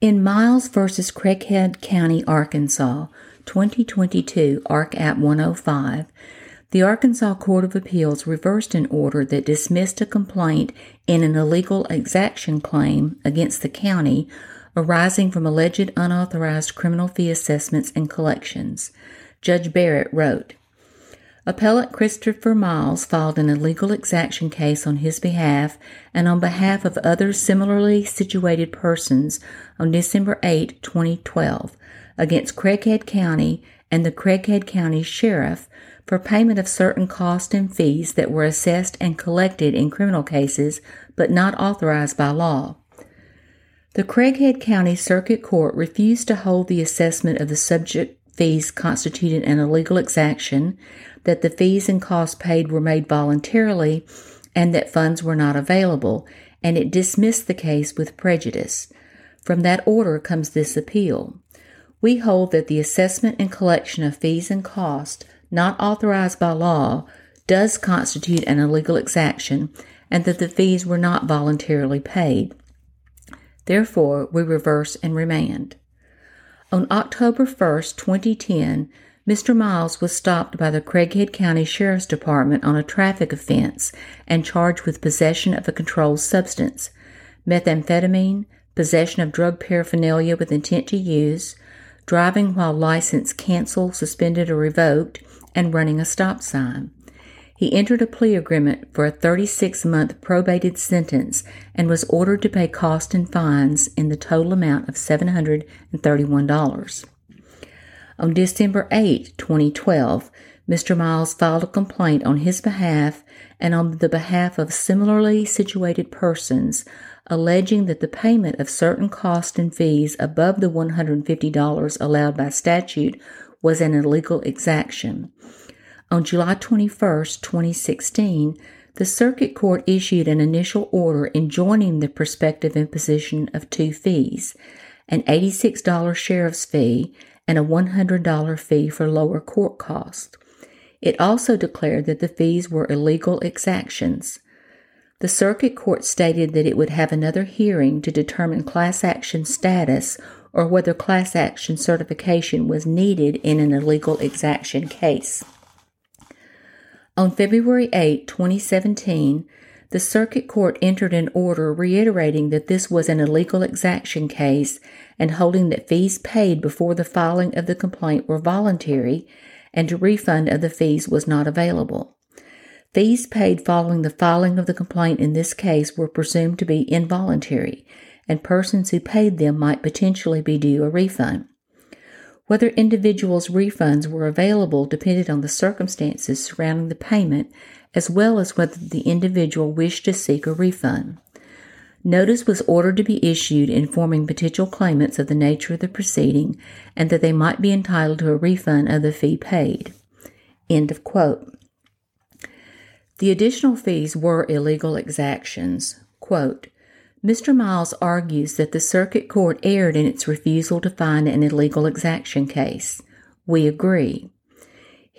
In Miles v. Craighead County, Arkansas, 2022, Ark. App 105, the Arkansas Court of Appeals reversed an order that dismissed a complaint in an illegal exaction claim against the county arising from alleged unauthorized criminal fee assessments and collections. Judge Barrett wrote, Appellant Christopher Miles filed an illegal exaction case on his behalf and on behalf of other similarly situated persons on December 8, 2012, against Craighead County and the Craighead County Sheriff for payment of certain costs and fees that were assessed and collected in criminal cases but not authorized by law. The Craighead County Circuit Court refused to hold the assessment of the subject fees constituted an illegal exaction, that the fees and costs paid were made voluntarily, and that funds were not available, and it dismissed the case with prejudice. From that order comes this appeal. We hold that the assessment and collection of fees and costs not authorized by law does constitute an illegal exaction and that the fees were not voluntarily paid. Therefore, we reverse and remand. On October 1, 2010, Mr. Miles was stopped by the Craighead County Sheriff's Department on a traffic offense and charged with possession of a controlled substance, methamphetamine, possession of drug paraphernalia with intent to use, driving while license canceled, suspended, or revoked, and running a stop sign. He entered a plea agreement for a 36 month probated sentence and was ordered to pay costs and fines in the total amount of $731. On December 8, 2012, Mr. Miles filed a complaint on his behalf and on the behalf of similarly situated persons, alleging that the payment of certain costs and fees above the $150 allowed by statute was an illegal exaction. On July 21, 2016, the Circuit Court issued an initial order enjoining the prospective imposition of two fees an $86 sheriff's fee and a $100 fee for lower court costs. It also declared that the fees were illegal exactions. The Circuit Court stated that it would have another hearing to determine class action status or whether class action certification was needed in an illegal exaction case. On February 8, 2017, the Circuit Court entered an order reiterating that this was an illegal exaction case and holding that fees paid before the filing of the complaint were voluntary and a refund of the fees was not available. Fees paid following the filing of the complaint in this case were presumed to be involuntary, and persons who paid them might potentially be due a refund. Whether individuals' refunds were available depended on the circumstances surrounding the payment, as well as whether the individual wished to seek a refund. Notice was ordered to be issued informing potential claimants of the nature of the proceeding and that they might be entitled to a refund of the fee paid. End of quote. The additional fees were illegal exactions. Quote, Mr. Miles argues that the Circuit Court erred in its refusal to find an illegal exaction case. We agree.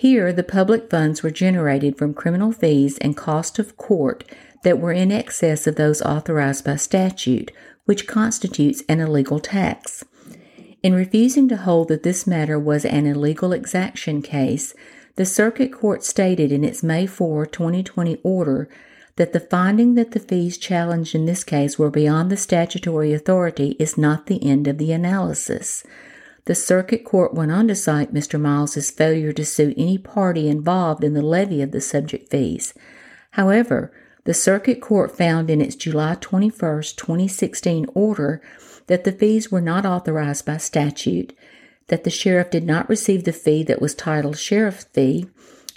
Here, the public funds were generated from criminal fees and cost of court that were in excess of those authorized by statute, which constitutes an illegal tax. In refusing to hold that this matter was an illegal exaction case, the Circuit Court stated in its May 4, 2020 order that the finding that the fees challenged in this case were beyond the statutory authority is not the end of the analysis. The Circuit Court went on to cite Mr. Miles's failure to sue any party involved in the levy of the subject fees. However, the Circuit Court found in its July 21, 2016 order that the fees were not authorized by statute, that the sheriff did not receive the fee that was titled sheriff fee,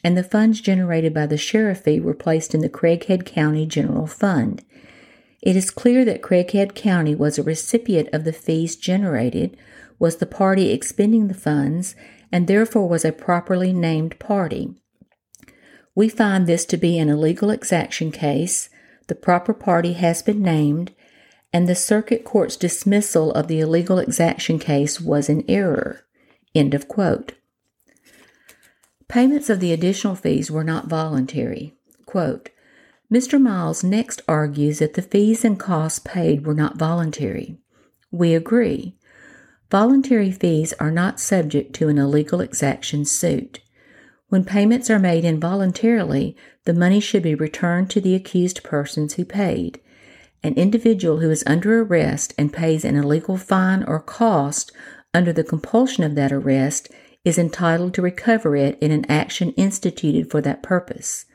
and the funds generated by the sheriff fee were placed in the Craighead County General Fund. It is clear that Craighead County was a recipient of the fees generated, was the party expending the funds, and therefore was a properly named party. We find this to be an illegal exaction case, the proper party has been named, and the circuit court's dismissal of the illegal exaction case was an error. End of quote. Payments of the additional fees were not voluntary. Quote, Mr. Miles next argues that the fees and costs paid were not voluntary. We agree. Voluntary fees are not subject to an illegal exaction suit. When payments are made involuntarily, the money should be returned to the accused persons who paid. An individual who is under arrest and pays an illegal fine or cost under the compulsion of that arrest is entitled to recover it in an action instituted for that purpose.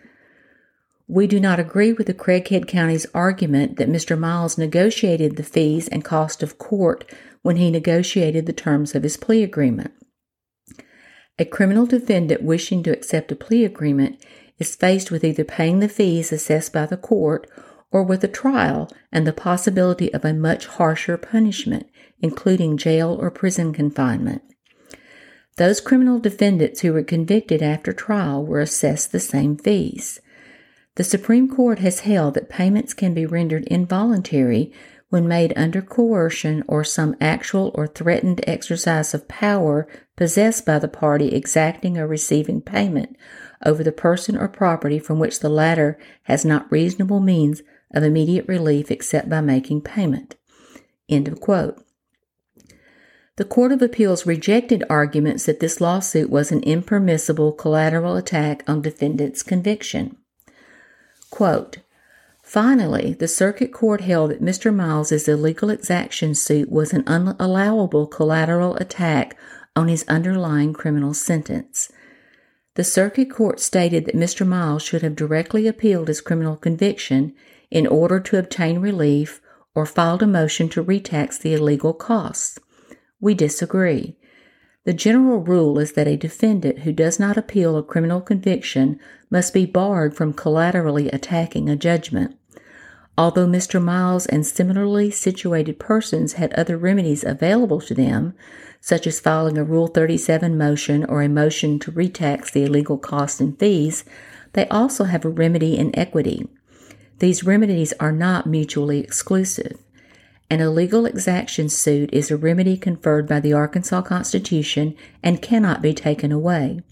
We do not agree with the Craighead County's argument that Mr. Miles negotiated the fees and cost of court when he negotiated the terms of his plea agreement. A criminal defendant wishing to accept a plea agreement is faced with either paying the fees assessed by the court or with a trial and the possibility of a much harsher punishment, including jail or prison confinement. Those criminal defendants who were convicted after trial were assessed the same fees. The Supreme Court has held that payments can be rendered involuntary when made under coercion or some actual or threatened exercise of power possessed by the party exacting or receiving payment over the person or property from which the latter has not reasonable means of immediate relief except by making payment. End of quote. The Court of Appeals rejected arguments that this lawsuit was an impermissible collateral attack on defendant's conviction. Quote, Finally, the Circuit Court held that Mr. Miles's illegal exaction suit was an unallowable collateral attack on his underlying criminal sentence. The Circuit Court stated that Mr. Miles should have directly appealed his criminal conviction in order to obtain relief or filed a motion to retax the illegal costs. We disagree. The general rule is that a defendant who does not appeal a criminal conviction must be barred from collaterally attacking a judgment. Although Mr. Miles and similarly situated persons had other remedies available to them, such as filing a Rule 37 motion or a motion to retax the illegal costs and fees, they also have a remedy in equity. These remedies are not mutually exclusive. An illegal exaction suit is a remedy conferred by the Arkansas Constitution and cannot be taken away.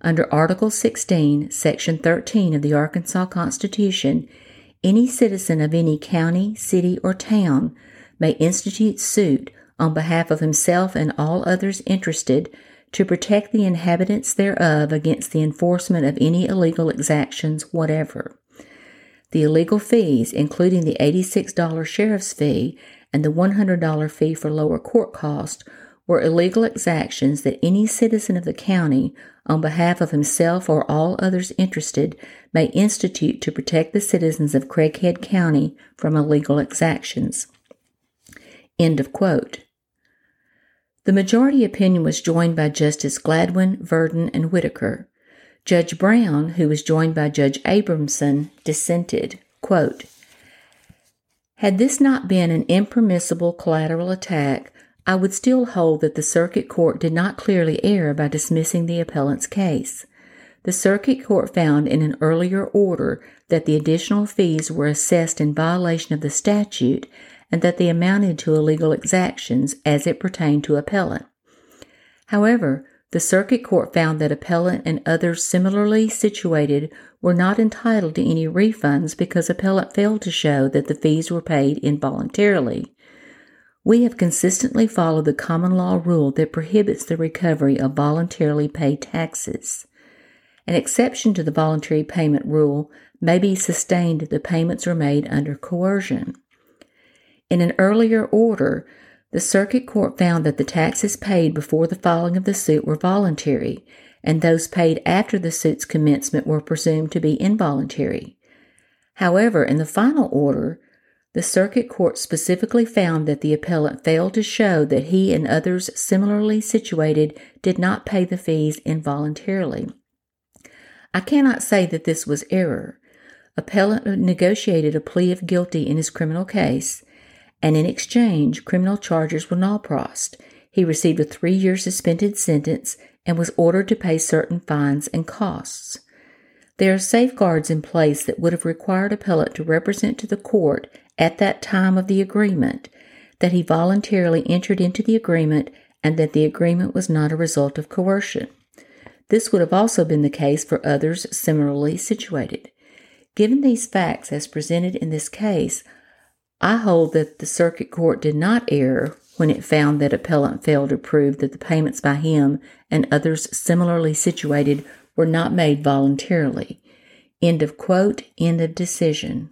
Under Article 16, Section 13 of the Arkansas Constitution, any citizen of any county, city, or town may institute suit on behalf of himself and all others interested to protect the inhabitants thereof against the enforcement of any illegal exactions whatever. The illegal fees, including the $86 sheriff's fee and the $100 fee for lower court costs, were illegal exactions that any citizen of the county, on behalf of himself or all others interested, may institute to protect the citizens of Craighead County from illegal exactions. End of quote. The majority opinion was joined by Justice Gladwin, Virden, and Whiteaker. Judge Brown, who was joined by Judge Abramson, dissented. Quote, Had this not been an impermissible collateral attack, I would still hold that the Circuit Court did not clearly err by dismissing the appellant's case. The Circuit Court found in an earlier order that the additional fees were assessed in violation of the statute and that they amounted to illegal exactions as it pertained to appellant. However, the Circuit Court found that appellant and others similarly situated were not entitled to any refunds because appellant failed to show that the fees were paid involuntarily. We have consistently followed the common law rule that prohibits the recovery of voluntarily paid taxes. An exception to the voluntary payment rule may be sustained if the payments are made under coercion. In an earlier order, the Circuit Court found that the taxes paid before the filing of the suit were voluntary, and those paid after the suit's commencement were presumed to be involuntary. However, in the final order, the Circuit Court specifically found that the appellant failed to show that he and others similarly situated did not pay the fees involuntarily. I cannot say that this was error. Appellant negotiated a plea of guilty in his criminal case and in exchange, criminal charges were nolle prossed. He received a three year suspended sentence and was ordered to pay certain fines and costs. There are safeguards in place that would have required appellant to represent to the court at that time of the agreement that he voluntarily entered into the agreement and that the agreement was not a result of coercion. This would have also been the case for others similarly situated. Given these facts as presented in this case, I hold that the circuit court did not err when it found that appellant failed to prove that the payments by him and others similarly situated were not made voluntarily. End of quote, end of decision.